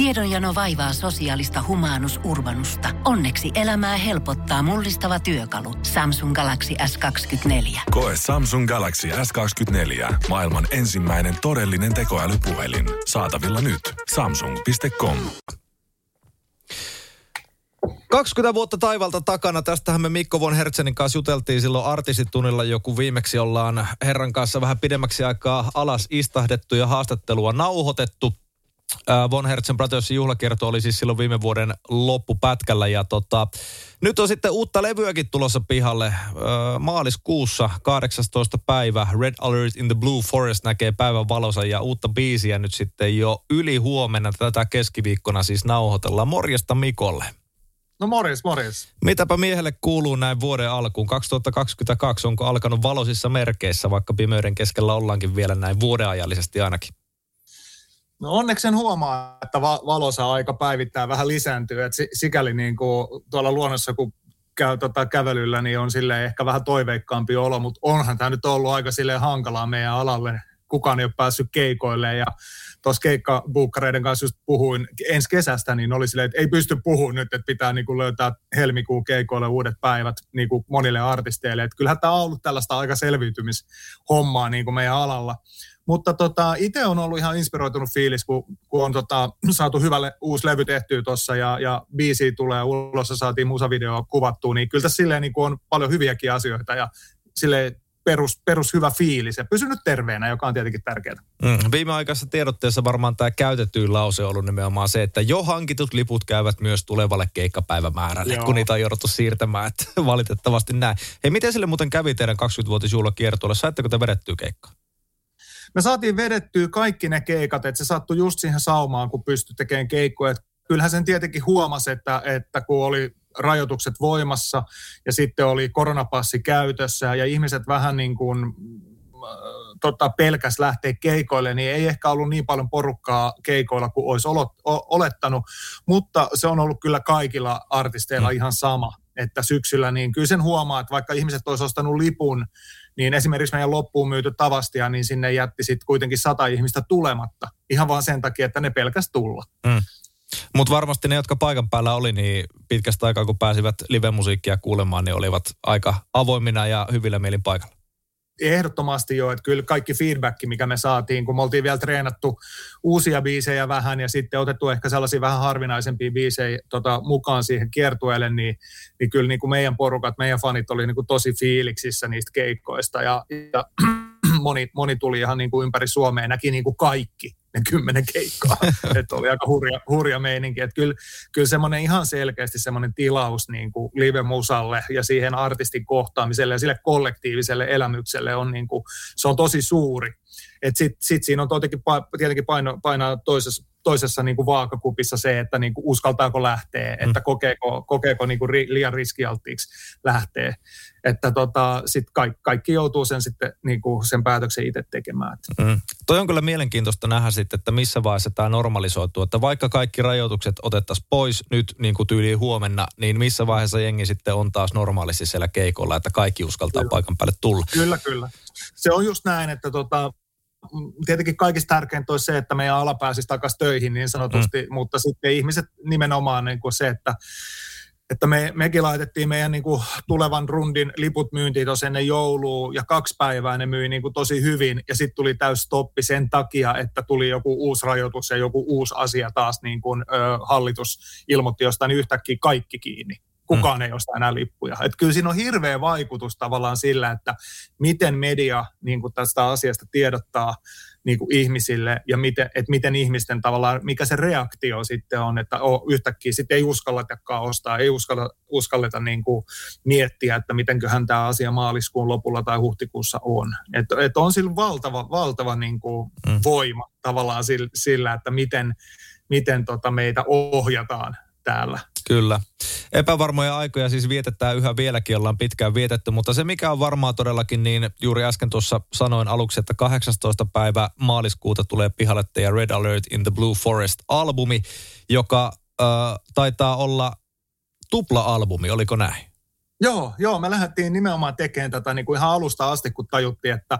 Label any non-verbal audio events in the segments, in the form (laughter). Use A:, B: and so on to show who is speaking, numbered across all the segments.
A: Tiedonjano vaivaa sosiaalista humanus urbanusta. Onneksi elämää helpottaa mullistava työkalu. Samsung Galaxy S24.
B: Koe Samsung Galaxy S24. Maailman ensimmäinen todellinen tekoälypuhelin. Saatavilla nyt. Samsung.com.
C: 20 vuotta taivalta takana. Tästähän me Mikko von Hertzenin kanssa juteltiin silloin artistitunnilla, joku viimeksi ollaan herran kanssa vähän pidemmäksi aikaa alas istahdettu ja haastattelua nauhoitettu. Von Hertzen Brothersin juhlakierto oli siis silloin viime vuoden loppupätkällä ja tota, nyt on sitten uutta levyäkin tulossa pihalle. Maaliskuussa 18. päivä Red Alert in the Blue Forest näkee päivän valossa ja uutta biisiä nyt sitten jo yli huomenna tätä keskiviikkona siis nauhoitellaan. Morjesta Mikolle.
D: No morjes, morjes.
C: Mitäpä miehelle kuuluu näin vuoden alkuun? 2022 onko alkanut valoisissa merkeissä, vaikka pimeyden keskellä ollaankin vielä näin vuodeajallisesti ainakin?
D: No onneksi sen huomaa, että va- valosa aika päivittää vähän lisääntyy. Et sikäli niin kuin tuolla luonnossa, kun käy tota kävelyllä, niin on sille ehkä vähän toiveikkaampi olo, mutta onhan tämä nyt ollut aika sille hankalaa meidän alalle. Kukaan ei ole päässyt keikoille ja tuossa keikkabuukkareiden kanssa just puhuin ensi kesästä, niin oli silleen, että ei pysty puhumaan nyt, että pitää niin kuin löytää helmikuun keikoille uudet päivät niin kuin monille artisteille. Että kyllähän tämä on ollut tällaista aika selviytymishommaa niin kuin meidän alalla. Mutta tota, itse on ollut ihan inspiroitunut fiilis, kun, kun on tota, saatu hyvä le- uusi levy tehtyä tuossa ja, ja biisi tulee ulos ja saatiin musavideo kuvattua, niin kyllä tässä silleen niin on paljon hyviäkin asioita ja silleen perus, perus hyvä fiilis ja pysynyt terveenä, joka on tietenkin tärkeää.
C: Mm. Viimeaikaisessa tiedotteessa varmaan tämä käytetty lause on ollut nimenomaan se, että jo hankitut liput käyvät myös tulevalle keikkapäivämäärälle, Joo. kun niitä on jouduttu siirtämään, että (laughs) valitettavasti näin. Hei, miten sille muuten kävi teidän 20-vuotisjuhlakiertueelle? Saitteko te vedettyä keikkaa?
D: Me saatiin vedettyä kaikki ne keikat, että se sattui just siihen saumaan, kun pystyi tekemään keikkoja. Kyllähän sen tietenkin huomasi, että, että kun oli rajoitukset voimassa ja sitten oli koronapassi käytössä ja ihmiset vähän niin kuin äh, tota, pelkäs lähteä keikoille, niin ei ehkä ollut niin paljon porukkaa keikoilla kuin olisi olettanut, mutta se on ollut kyllä kaikilla artisteilla mm. ihan sama, että syksyllä niin kyllä sen huomaa, että vaikka ihmiset olisi ostanut lipun, niin esimerkiksi meidän loppuun myyty Tavastia, niin sinne jätti sitten kuitenkin sata ihmistä tulematta, ihan vaan sen takia, että ne pelkäs tulla. Mm.
C: Mutta varmasti ne, jotka paikan päällä oli, niin pitkästä aikaa kun pääsivät live-musiikkia kuulemaan, niin olivat aika avoimina ja hyvillä mielin paikalla.
D: Ehdottomasti jo, että kyllä kaikki feedback, mikä me saatiin, kun me oltiin vielä treenattu uusia biisejä vähän ja sitten otettu ehkä sellaisia vähän harvinaisempia biisejä tota, mukaan siihen kiertueelle, niin, niin kyllä niin kuin meidän porukat, meidän fanit oli niin kuin tosi fiiliksissä niistä keikkoista ja, ja (clears throat) moni, moni tuli ihan niin kuin ympäri Suomea näki niin kuin kaikki ne kymmenen keikkaa. (laughs) että oli aika hurja, hurja meininki. Että kyllä, kyllä semmoinen ihan selkeästi semmoinen tilaus niin kuin live-musalle ja siihen artistin kohtaamiselle ja sille kollektiiviselle elämykselle on, niin kuin, se on tosi suuri. Sitten sit siinä on tietenkin, tietenkin paino, painaa toisessa, toisessa niin kuin vaakakupissa se, että niin kuin uskaltaako lähteä, mm. että kokeeko, kokeeko niin kuin liian riskialttiiksi lähteä. Että tota, sit kaikki, kaikki joutuu sen sitten niin kuin sen päätöksen itse tekemään.
C: Mm. Toi on kyllä mielenkiintoista nähdä sitten, että missä vaiheessa tämä normalisoituu. Että vaikka kaikki rajoitukset otettaisiin pois nyt niin kuin tyyliin huomenna, niin missä vaiheessa jengi sitten on taas normaalisti siellä keikolla, että kaikki uskaltaa kyllä. paikan päälle tulla.
D: Kyllä, kyllä. Se on just näin, että tota, tietenkin kaikista tärkeintä olisi se, että meidän ala pääsisi takaisin töihin niin sanotusti, mm. mutta sitten ihmiset nimenomaan niin kuin se, että että me, mekin laitettiin meidän niin kuin, tulevan rundin liput myyntiin tuossa ennen joulua ja kaksi päivää ne myi niin kuin, tosi hyvin ja sitten tuli täys stoppi sen takia, että tuli joku uusi rajoitus ja joku uusi asia taas niin kuin, ö, hallitus ilmoitti jostain yhtäkkiä kaikki kiinni kukaan mm. ei osta enää lippuja. Et kyllä siinä on hirveä vaikutus tavallaan sillä, että miten media niin kuin tästä asiasta tiedottaa niin kuin ihmisille ja miten, että miten ihmisten tavallaan, mikä se reaktio sitten on, että oh, yhtäkkiä sitten ei uskalletakaan ostaa, ei uskalla, uskalleta niin kuin miettiä, että mitenköhän tämä asia maaliskuun lopulla tai huhtikuussa on. Että et on sillä valtava, valtava niin kuin mm. voima tavallaan sillä, että miten, miten tota meitä ohjataan täällä.
C: Kyllä. Epävarmoja aikoja siis vietetään yhä vieläkin, ollaan pitkään vietetty, mutta se mikä on varmaa todellakin, niin juuri äsken tuossa sanoin aluksi, että 18. päivä maaliskuuta tulee pihalle ja Red Alert in the Blue Forest-albumi, joka äh, taitaa olla tupla-albumi, oliko näin?
D: Joo, joo, me lähdettiin nimenomaan tekemään tätä niin kuin ihan alusta asti, kun tajuttiin, että,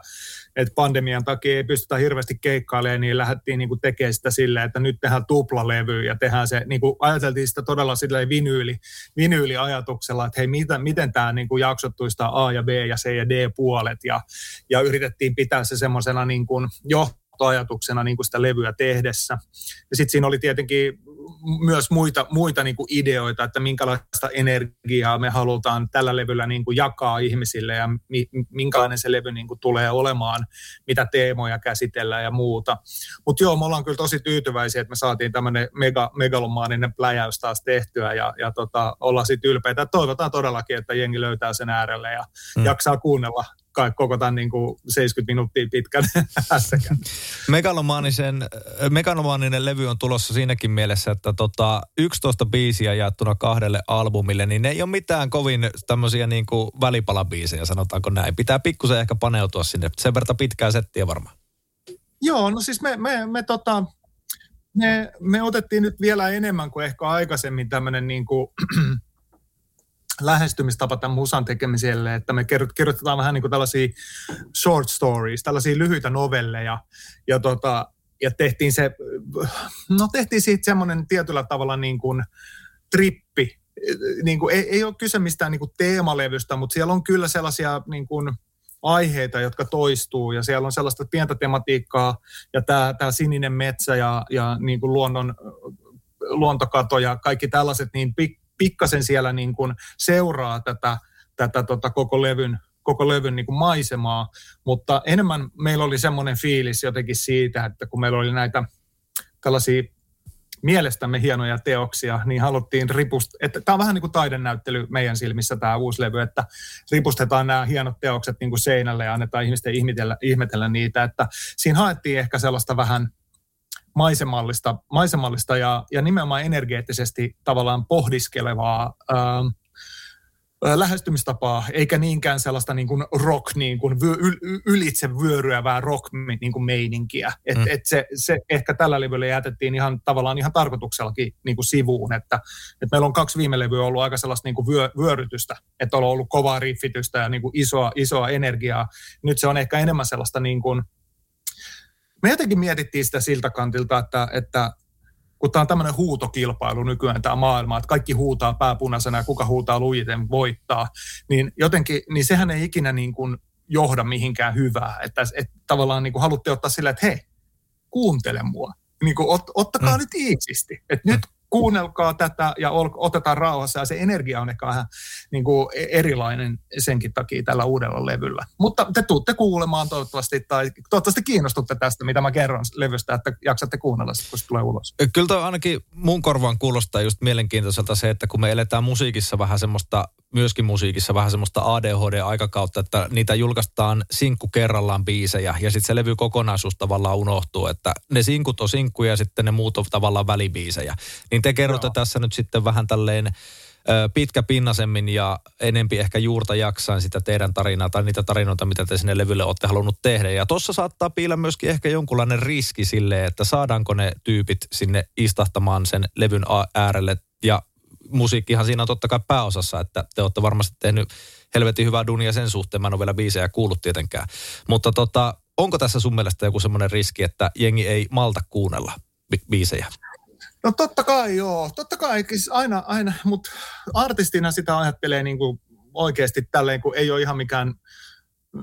D: että pandemian takia ei pystytä hirveästi keikkailemaan, niin lähdettiin niin kuin tekemään sitä silleen, että nyt tehdään tuplalevy ja tehdään se, niin kuin ajateltiin sitä todella silleen vinyyli, vinyyliajatuksella, että hei, miten, miten tämä niin kuin jaksottuista A ja B ja C ja D puolet ja, ja yritettiin pitää se semmoisena niin kuin jo ajatuksena niin kuin sitä levyä tehdessä. Ja sitten siinä oli tietenkin myös muita, muita niin kuin ideoita, että minkälaista energiaa me halutaan tällä levyllä niin kuin jakaa ihmisille ja mi, minkälainen se levy niin kuin tulee olemaan, mitä teemoja käsitellään ja muuta. Mutta joo, me ollaan kyllä tosi tyytyväisiä, että me saatiin tämmöinen mega, megalomaaninen pläjäys taas tehtyä ja, ja tota, ollaan sitten ylpeitä. Toivotaan todellakin, että jengi löytää sen äärelle ja hmm. jaksaa kuunnella kai koko tämän niin kuin 70 minuuttia pitkän. (laughs)
C: Megalomaanisen, megalomaaninen levy on tulossa siinäkin mielessä, että tota 11 biisiä jaettuna kahdelle albumille, niin ne ei ole mitään kovin tämmöisiä niin kuin välipalabiisejä, sanotaanko näin. Pitää pikkusen ehkä paneutua sinne. Sen verran pitkää settiä varmaan.
D: Joo, no siis me, me, me, tota, me, me otettiin nyt vielä enemmän kuin ehkä aikaisemmin tämmöinen niin kuin, (clears throat) lähestymistapa tämän musan tekemiselle, että me kirjoitetaan vähän niin kuin tällaisia short stories, tällaisia lyhyitä novelleja, ja, tota, ja tehtiin se, no tehtiin siitä semmoinen tietyllä tavalla niin kuin trippi, niin kuin, ei, ei ole kyse mistään niin kuin teemalevystä, mutta siellä on kyllä sellaisia niin kuin, aiheita, jotka toistuu. Ja siellä on sellaista pientä tematiikkaa ja tämä, tämä sininen metsä ja, ja niin kuin luonnon, luontokato ja kaikki tällaiset, niin pik, pikkasen siellä niin kuin seuraa tätä, tätä tota koko levyn, koko levyn niin kuin maisemaa, mutta enemmän meillä oli semmoinen fiilis jotenkin siitä, että kun meillä oli näitä tällaisia mielestämme hienoja teoksia, niin haluttiin ripust, että tämä on vähän niin kuin taidenäyttely meidän silmissä tämä uusi levy, että ripustetaan nämä hienot teokset niin kuin seinälle ja annetaan ihmisten ihmetellä, ihmetellä niitä, että siinä haettiin ehkä sellaista vähän maisemallista, maisemallista ja, ja nimenomaan energeettisesti tavallaan pohdiskelevaa ää, ähm, äh, lähestymistapaa, eikä niinkään sellaista niin kuin rock, niin kuin vyö, ylitse vyöryävää rock niin kuin meininkiä. Et, mm. et se, se, ehkä tällä levyllä jätettiin ihan tavallaan ihan tarkoituksellakin niin kuin sivuun, että, että meillä on kaksi viime levyä ollut aika sellaista niin kuin vyö, vyörytystä, että on ollut kovaa riffitystä ja niin kuin isoa, isoa energiaa. Nyt se on ehkä enemmän sellaista niin kuin, me jotenkin mietittiin sitä siltä kantilta, että, että kun tämä on tämmöinen huutokilpailu nykyään tämä maailma, että kaikki huutaa pääpunaisena ja kuka huutaa lujiten voittaa, niin jotenkin, niin sehän ei ikinä niin kuin johda mihinkään hyvää. Että, että tavallaan niin kuin halutte ottaa silleen, että hei, kuuntele mua. Niin kuin, ot, ottakaa mm. nyt iisisti. Että nyt kuunnelkaa tätä ja otetaan rauhassa. Ja se energia on ehkä vähän niin kuin erilainen senkin takia tällä uudella levyllä. Mutta te tuutte kuulemaan toivottavasti, tai toivottavasti kiinnostutte tästä, mitä mä kerron levystä, että jaksatte kuunnella kun se tulee ulos.
C: Kyllä toi ainakin mun korvaan kuulostaa just mielenkiintoiselta se, että kun me eletään musiikissa vähän semmoista myöskin musiikissa vähän semmoista ADHD-aikakautta, että niitä julkaistaan sinkku kerrallaan biisejä ja sitten se levy kokonaisuus tavallaan unohtuu, että ne sinkut on sinkkuja ja sitten ne muut on tavallaan välibiisejä. Niin te kerrotte no. tässä nyt sitten vähän tälleen pitkä pinnasemmin ja enempi ehkä juurta jaksain sitä teidän tarinaa tai niitä tarinoita, mitä te sinne levylle olette halunnut tehdä. Ja tuossa saattaa piillä myöskin ehkä jonkunlainen riski sille, että saadaanko ne tyypit sinne istahtamaan sen levyn äärelle ja musiikkihan siinä on totta kai pääosassa, että te olette varmasti tehnyt helvetin hyvää dunia sen suhteen. Mä en ole vielä biisejä kuullut tietenkään. Mutta tota, onko tässä sun mielestä joku semmoinen riski, että jengi ei malta kuunnella bi- biisejä?
D: No totta kai joo, totta kai aina, aina mutta artistina sitä ajattelee niin kuin oikeasti tälleen, kun ei ole ihan mikään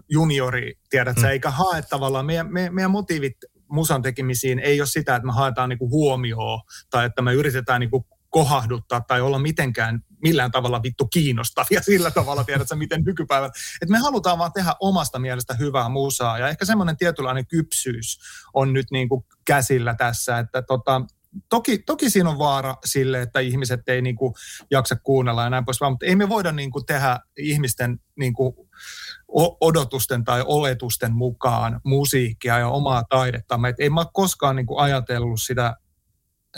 D: juniori, tiedät mm. eikä hae tavallaan, meidän, meidän, meidän motiivit musan tekemisiin ei ole sitä, että me haetaan niin kuin huomioon tai että me yritetään niin kuin kohahduttaa tai olla mitenkään millään tavalla vittu kiinnostavia (laughs) sillä tavalla, tiedätkö, miten nykypäivän. Että me halutaan vaan tehdä omasta mielestä hyvää musaa ja ehkä semmoinen tietynlainen kypsyys on nyt niin kuin käsillä tässä, että tota, toki, toki siinä on vaara sille, että ihmiset ei niin kuin jaksa kuunnella ja näin pois, mutta ei me voida niin kuin tehdä ihmisten niin kuin odotusten tai oletusten mukaan musiikkia ja omaa taidetta. Et ei mä ole koskaan niin kuin ajatellut sitä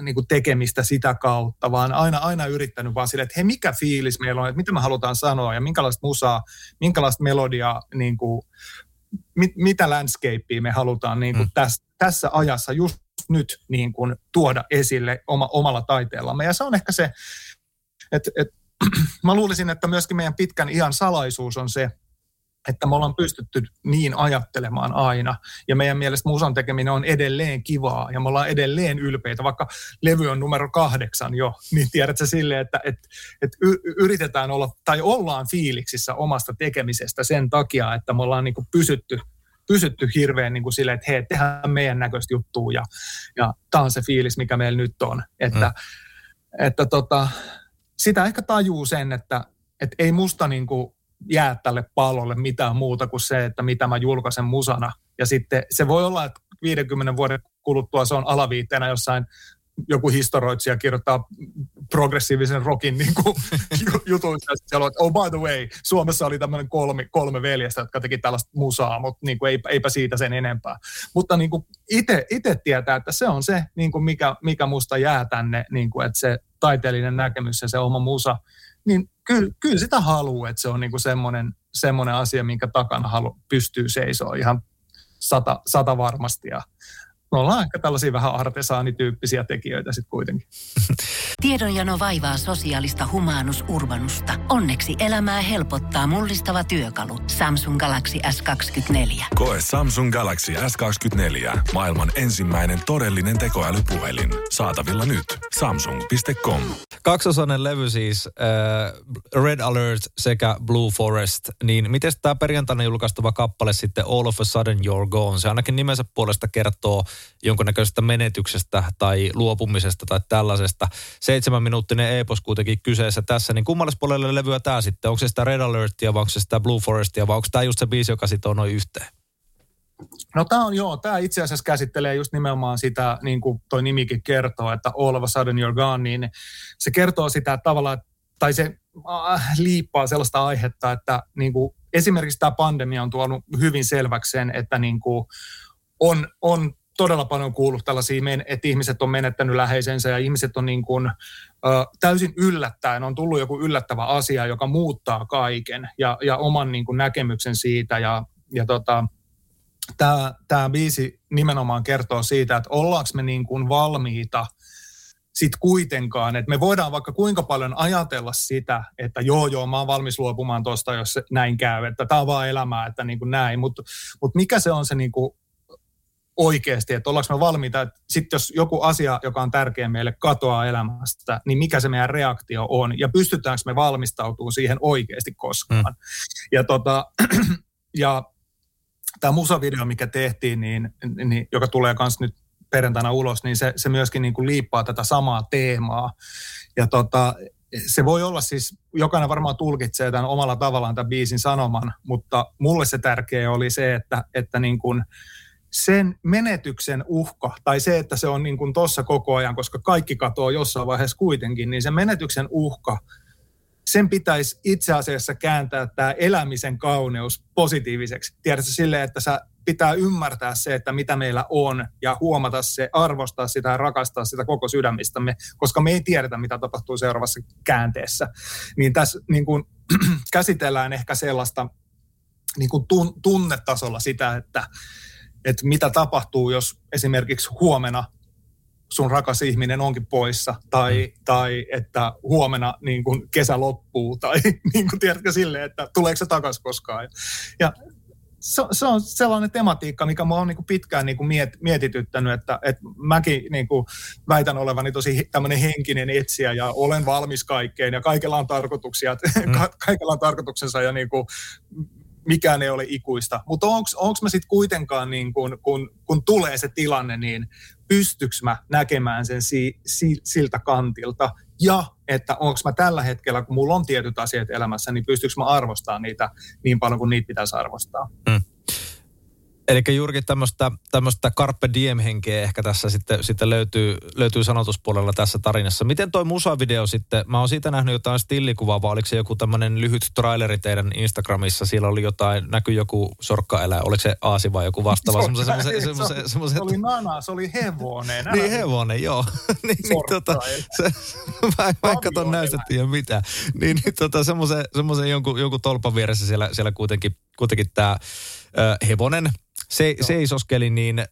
D: niin kuin tekemistä sitä kautta, vaan aina, aina yrittänyt vaan sille, että hei, mikä fiilis meillä on, että mitä me halutaan sanoa ja minkälaista musaa, minkälaista melodiaa, niin kuin, mit, mitä landscapea me halutaan niin kuin mm. tässä, tässä ajassa just nyt niin kuin, tuoda esille oma, omalla taiteellamme. Ja se on ehkä se, että, että (clears throat) mä luulisin, että myöskin meidän pitkän iän salaisuus on se, että me ollaan pystytty niin ajattelemaan aina. Ja meidän mielestä musan tekeminen on edelleen kivaa ja me ollaan edelleen ylpeitä. Vaikka levy on numero kahdeksan jo, (laughs) niin tiedätkö sille, että et, et yritetään olla tai ollaan fiiliksissä omasta tekemisestä sen takia, että me ollaan niin pysytty pysytty hirveän niin kuin silleen, että hei, tehdään meidän näköistä juttua ja, ja tämä on se fiilis, mikä meillä nyt on. Että, mm. että tota, sitä ehkä tajuu sen, että, että ei musta niin kuin jää tälle pallolle mitään muuta kuin se, että mitä mä julkaisen musana. Ja sitten se voi olla, että 50 vuoden kuluttua se on alaviitteenä jossain joku historioitsija kirjoittaa progressiivisen rockin niin kuin, (laughs) jutuissa. Siellä on, oh by the way, Suomessa oli tämmöinen kolme, kolme veljestä, jotka teki tällaista musaa, mutta niin kuin, eipä, eipä siitä sen enempää. Mutta niin kuin itse tietää, että se on se, niin kuin mikä, mikä musta jää tänne, niin kuin, että se taiteellinen näkemys ja se oma musa, niin kyllä, kyllä sitä haluaa, että se on niin kuin semmoinen, semmoinen asia, minkä takana halu, pystyy seisoa ihan sata, sata varmasti. Ja me ollaan ehkä tällaisia vähän artesaanityyppisiä tekijöitä sitten kuitenkin. (laughs)
A: Tiedonjano vaivaa sosiaalista humanus urbanusta. Onneksi elämää helpottaa mullistava työkalu. Samsung Galaxy S24.
B: Koe Samsung Galaxy S24. Maailman ensimmäinen todellinen tekoälypuhelin. Saatavilla nyt. Samsung.com.
C: Kaksosainen levy siis, äh, Red Alert sekä Blue Forest. Niin miten tämä perjantaina julkaistuva kappale sitten All of a Sudden You're Gone? Se ainakin nimensä puolesta kertoo jonkunnäköisestä menetyksestä tai luopumisesta tai tällaisesta. Seitsemän minuuttinen epos kuitenkin kyseessä tässä, niin kummalle puolelle levyä tämä sitten? Onko se sitä Red Alertia vai onko se sitä Blue Forestia vai onko tämä just se biisi, joka sitoo noin yhteen?
D: No tämä on joo, tämä itse asiassa käsittelee just nimenomaan sitä, niin kuin toi nimikin kertoo, että all of a sudden you're gone, niin se kertoo sitä tavallaan, tai se äh, liippaa sellaista aihetta, että niin kuin, esimerkiksi tämä pandemia on tuonut hyvin selväksi sen, että niin kuin, on, on todella paljon kuullut tällaisia, että ihmiset on menettänyt läheisensä ja ihmiset on niin kuin, ö, täysin yllättäen, on tullut joku yllättävä asia, joka muuttaa kaiken ja, ja oman niin kuin näkemyksen siitä. Ja, ja tota, tämä, tämä biisi nimenomaan kertoo siitä, että ollaanko me niin kuin valmiita sitten kuitenkaan, että me voidaan vaikka kuinka paljon ajatella sitä, että joo joo, mä oon valmis luopumaan tuosta, jos näin käy, että tämä on vaan elämää, että niin kuin näin, mutta mut mikä se on se niin kuin oikeasti, että ollaanko me valmiita, että sitten jos joku asia, joka on tärkeä meille, katoaa elämästä, niin mikä se meidän reaktio on ja pystytäänkö me valmistautumaan siihen oikeasti koskaan. Mm. Ja, tota, (clears throat) ja tämä musavideo, mikä tehtiin, niin, niin, joka tulee myös nyt perjantaina ulos, niin se, se myöskin niin kuin liippaa tätä samaa teemaa. Ja tota, se voi olla siis, jokainen varmaan tulkitsee tämän omalla tavallaan tämän biisin sanoman, mutta mulle se tärkeä oli se, että, että niin kuin, sen menetyksen uhka, tai se, että se on niin kuin tuossa koko ajan, koska kaikki katoaa jossain vaiheessa kuitenkin, niin se menetyksen uhka, sen pitäisi itse asiassa kääntää tämä elämisen kauneus positiiviseksi. Tiedätkö silleen, että sä pitää ymmärtää se, että mitä meillä on ja huomata se, arvostaa sitä ja rakastaa sitä koko sydämistämme, koska me ei tiedetä, mitä tapahtuu seuraavassa käänteessä. Niin tässä niin kuin, (clears throat) käsitellään ehkä sellaista niin kuin tunnetasolla sitä, että että mitä tapahtuu, jos esimerkiksi huomenna sun rakas ihminen onkin poissa, tai, mm. tai että huomenna niin kun kesä loppuu, tai (laughs) niin kuin tiedätkö silleen, että tuleeko se takaisin koskaan. Ja se, se on sellainen tematiikka, mikä mä oon niin pitkään niin miet, mietityttänyt, että, että mäkin niin kuin väitän olevani tosi tämmöinen henkinen etsiä ja olen valmis kaikkeen ja kaikella on tarkoituksia, mm. (laughs) kaikella on tarkoituksensa ja niin kuin mikään ei ole ikuista. Mutta onko mä sitten kuitenkaan, niin kun, kun, kun tulee se tilanne, niin pystyykö mä näkemään sen si, si, siltä kantilta? Ja että onko mä tällä hetkellä, kun mulla on tietyt asiat elämässä, niin pystyykö mä arvostamaan niitä niin paljon kuin niitä pitäisi arvostaa? Mm.
C: Eli juurikin tämmöistä, carpe diem-henkeä ehkä tässä sitten, sitten löytyy, löytyy sanotuspuolella tässä tarinassa. Miten toi musavideo sitten, mä oon siitä nähnyt jotain stillikuvaa, vai oliko se joku tämmöinen lyhyt traileri teidän Instagramissa? Siellä oli jotain, näkyy joku sorkkaelä, oliko se aasi vai joku vastaava? (laughs)
D: Semmoisen, se oli nana, se oli hevonen. Älä (laughs)
C: niin hevonen, joo. (laughs) niin, niin, tota, se, mä en vaikka ton näytettiin ja mitä. Niin, niin tota, semmoisen jonkun, jonkun tolpan vieressä siellä, siellä kuitenkin, kuitenkin tämä hevonen se, seisoskeli, niin ö,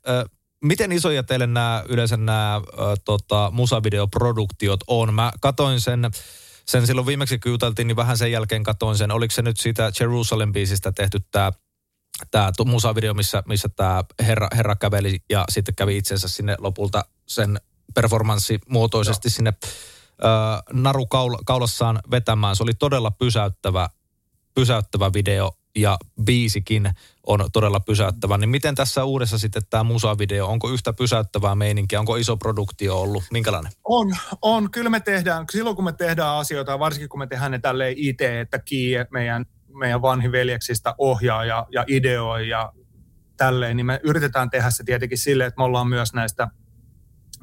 C: miten isoja teille nämä yleensä nämä ö, tota, musavideoproduktiot on? Mä katoin sen sen silloin viimeksi kun juteltiin, niin vähän sen jälkeen katoin sen. Oliko se nyt siitä Jerusalem-biisistä tehty tämä tämä musavideo, missä, missä tämä herra, herra käveli ja sitten kävi itsensä sinne lopulta sen performanssimuotoisesti no. sinne ö, naru kaul, kaulassaan vetämään. Se oli todella pysäyttävä, pysäyttävä video ja biisikin on todella pysäyttävä. Niin miten tässä uudessa sitten tämä musavideo, onko yhtä pysäyttävää meininkiä, onko iso produktio ollut, minkälainen?
D: On, on. Kyllä me tehdään, silloin kun me tehdään asioita, varsinkin kun me tehdään ne tälleen itse, että Kie, meidän, meidän vanhin veljeksistä ohjaa ja, ja ideoi ja tälleen, niin me yritetään tehdä se tietenkin silleen, että me ollaan myös näistä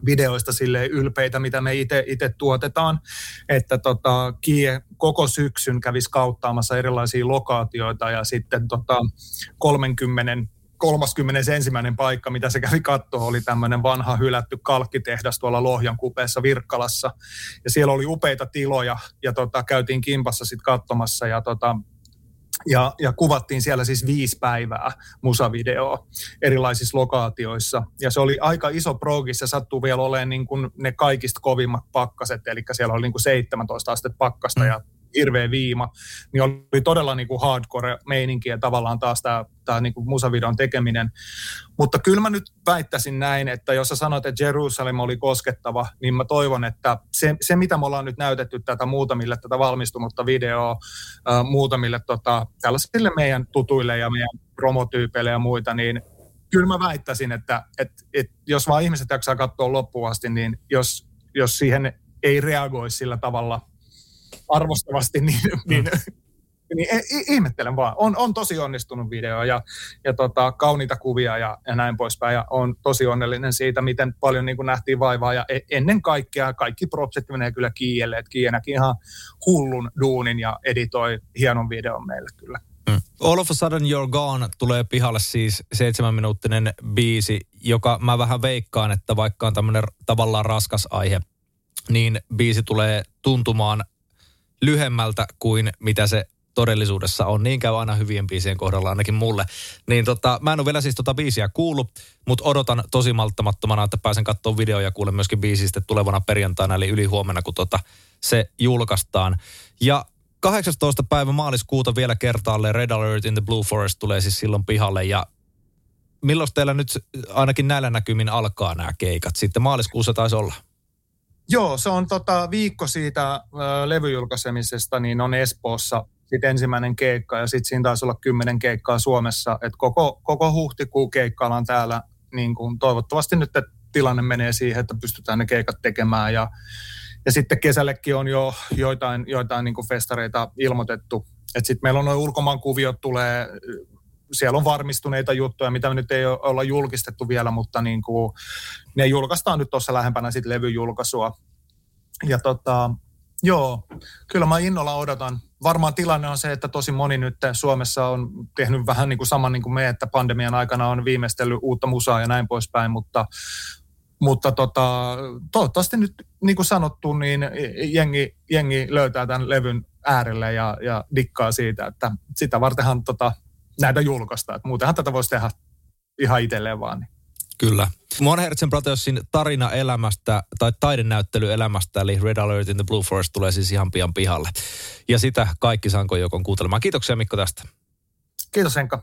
D: videoista sille ylpeitä, mitä me itse tuotetaan. Että tota, Kie koko syksyn kävisi kauttaamassa erilaisia lokaatioita ja sitten tota, 30 31. paikka, mitä se kävi katsoa, oli tämmöinen vanha hylätty kalkkitehdas tuolla Lohjan kupeessa Virkkalassa. Ja siellä oli upeita tiloja ja tota, käytiin kimpassa sitten katsomassa ja tota, ja, ja kuvattiin siellä siis viisi päivää musavideoa erilaisissa lokaatioissa. Ja se oli aika iso progi, se sattuu vielä olemaan niin kuin ne kaikista kovimmat pakkaset, eli siellä oli niin kuin 17 astetta pakkasta mm. ja hirveä viima, niin oli todella niin kuin hardcore-meininki ja tavallaan taas tämä, tämä niin kuin musavideon tekeminen. Mutta kyllä mä nyt väittäisin näin, että jos sä sanoit, että Jerusalem oli koskettava, niin mä toivon, että se, se mitä me ollaan nyt näytetty tätä muutamille, tätä valmistunutta videoa, ää, muutamille tota, tällaisille meidän tutuille ja meidän promotyypeille ja muita, niin kyllä mä väittäisin, että, että, että jos vaan ihmiset jaksaa katsoa loppuun asti, niin jos, jos siihen ei reagoi sillä tavalla – arvostavasti, niin, mm. niin, niin ihmettelen vaan. On, on tosi onnistunut video ja, ja tota, kauniita kuvia ja, ja näin poispäin. Ja on tosi onnellinen siitä, miten paljon niin kuin nähtiin vaivaa. Ja e, ennen kaikkea kaikki propsit menee kyllä Kiielle. Että Kiie näki ihan hullun duunin ja editoi hienon videon meille kyllä.
C: Mm. All of a sudden you're gone tulee pihalle siis seitsemän minuuttinen biisi, joka mä vähän veikkaan, että vaikka on tämmöinen tavallaan raskas aihe, niin biisi tulee tuntumaan lyhemmältä kuin mitä se todellisuudessa on. Niin käy aina hyvien biisien kohdalla ainakin mulle. Niin tota, mä en ole vielä siis tota biisiä kuullut, mutta odotan tosi malttamattomana, että pääsen katsomaan video ja kuulen myöskin biisistä tulevana perjantaina, eli yli huomenna, kun tota se julkaistaan. Ja 18. päivä maaliskuuta vielä kertaalleen Red Alert in the Blue Forest tulee siis silloin pihalle ja milloin teillä nyt ainakin näillä näkymin alkaa nämä keikat? Sitten maaliskuussa taisi olla.
D: Joo, se on tota, viikko siitä ö, levyjulkaisemisesta, niin on Espoossa sit ensimmäinen keikka ja sitten siinä taisi olla kymmenen keikkaa Suomessa. Et koko, koko huhtikuu keikkaillaan täällä, niin kun toivottavasti nyt tilanne menee siihen, että pystytään ne keikat tekemään ja, ja sitten kesällekin on jo joitain, joitain niin festareita ilmoitettu. Sitten meillä on noin ulkomaankuviot tulee siellä on varmistuneita juttuja, mitä nyt ei olla julkistettu vielä, mutta niin kuin, ne julkaistaan nyt tuossa lähempänä sitten levyjulkaisua. Ja tota, joo, kyllä mä innolla odotan. Varmaan tilanne on se, että tosi moni nyt Suomessa on tehnyt vähän niin kuin saman niin kuin me, että pandemian aikana on viimeistellyt uutta musaa ja näin poispäin, mutta mutta tota, toivottavasti nyt, niin kuin sanottu, niin jengi, jengi löytää tämän levyn äärelle ja, ja dikkaa siitä, että sitä vartenhan tota, näitä julkaista. Että muutenhan tätä voisi tehdä ihan itselleen vaan. Niin.
C: Kyllä. Mon Hertzen Proteosin tarina elämästä tai taidenäyttely elämästä, eli Red Alert in the Blue Forest tulee siis ihan pian pihalle. Ja sitä kaikki Sanko Jokon kuuntelemaan. Kiitoksia Mikko tästä.
D: Kiitos Henkka.